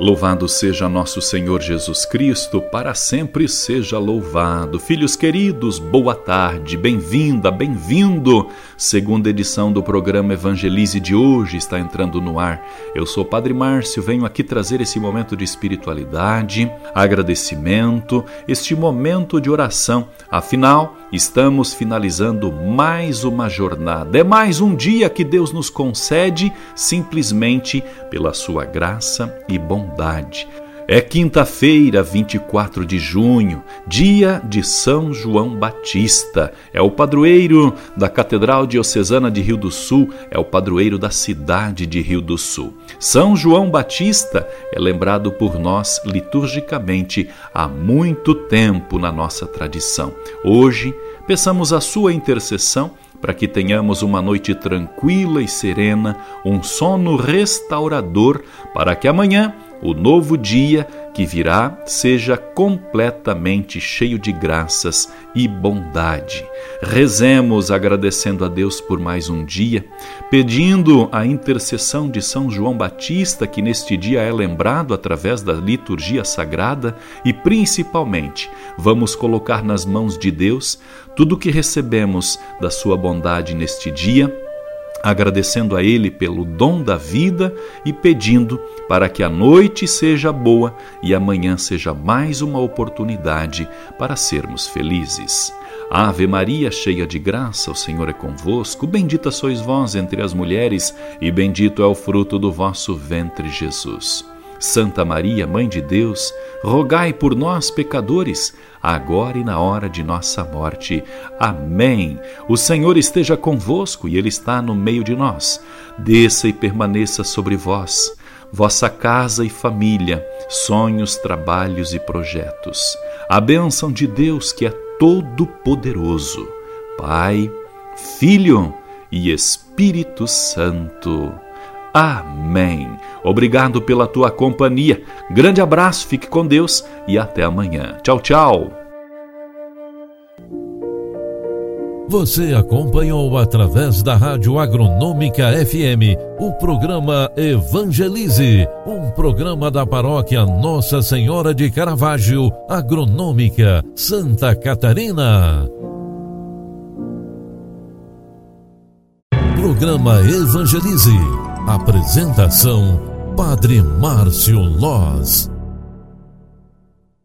Louvado seja nosso Senhor Jesus Cristo, para sempre seja louvado. Filhos queridos, boa tarde, bem-vinda, bem-vindo. Segunda edição do programa Evangelize de hoje está entrando no ar. Eu sou Padre Márcio, venho aqui trazer esse momento de espiritualidade, agradecimento, este momento de oração. Afinal, estamos finalizando mais uma jornada. É mais um dia que Deus nos concede simplesmente pela sua graça e bondade. É quinta-feira, 24 de junho, dia de São João Batista. É o padroeiro da Catedral Diocesana de Rio do Sul, é o padroeiro da cidade de Rio do Sul. São João Batista é lembrado por nós liturgicamente há muito tempo na nossa tradição. Hoje, peçamos a sua intercessão para que tenhamos uma noite tranquila e serena, um sono restaurador, para que amanhã o novo dia que virá seja completamente cheio de graças e bondade. Rezemos agradecendo a Deus por mais um dia, pedindo a intercessão de São João Batista, que neste dia é lembrado através da liturgia sagrada, e principalmente vamos colocar nas mãos de Deus tudo o que recebemos da sua bondade neste dia agradecendo a Ele pelo dom da vida e pedindo para que a noite seja boa e amanhã seja mais uma oportunidade para sermos felizes. Ave Maria, cheia de graça, o Senhor é convosco. Bendita sois vós entre as mulheres, e bendito é o fruto do vosso ventre, Jesus. Santa Maria, Mãe de Deus, rogai por nós, pecadores, agora e na hora de nossa morte. Amém. O Senhor esteja convosco e Ele está no meio de nós. Desça e permaneça sobre vós, vossa casa e família, sonhos, trabalhos e projetos. A bênção de Deus, que é todo-poderoso, Pai, Filho e Espírito Santo. Amém. Obrigado pela tua companhia. Grande abraço, fique com Deus e até amanhã. Tchau, tchau. Você acompanhou através da Rádio Agronômica FM o programa Evangelize, um programa da paróquia Nossa Senhora de Caravaggio, Agronômica, Santa Catarina. Programa Evangelize Apresentação: Padre Márcio Loz.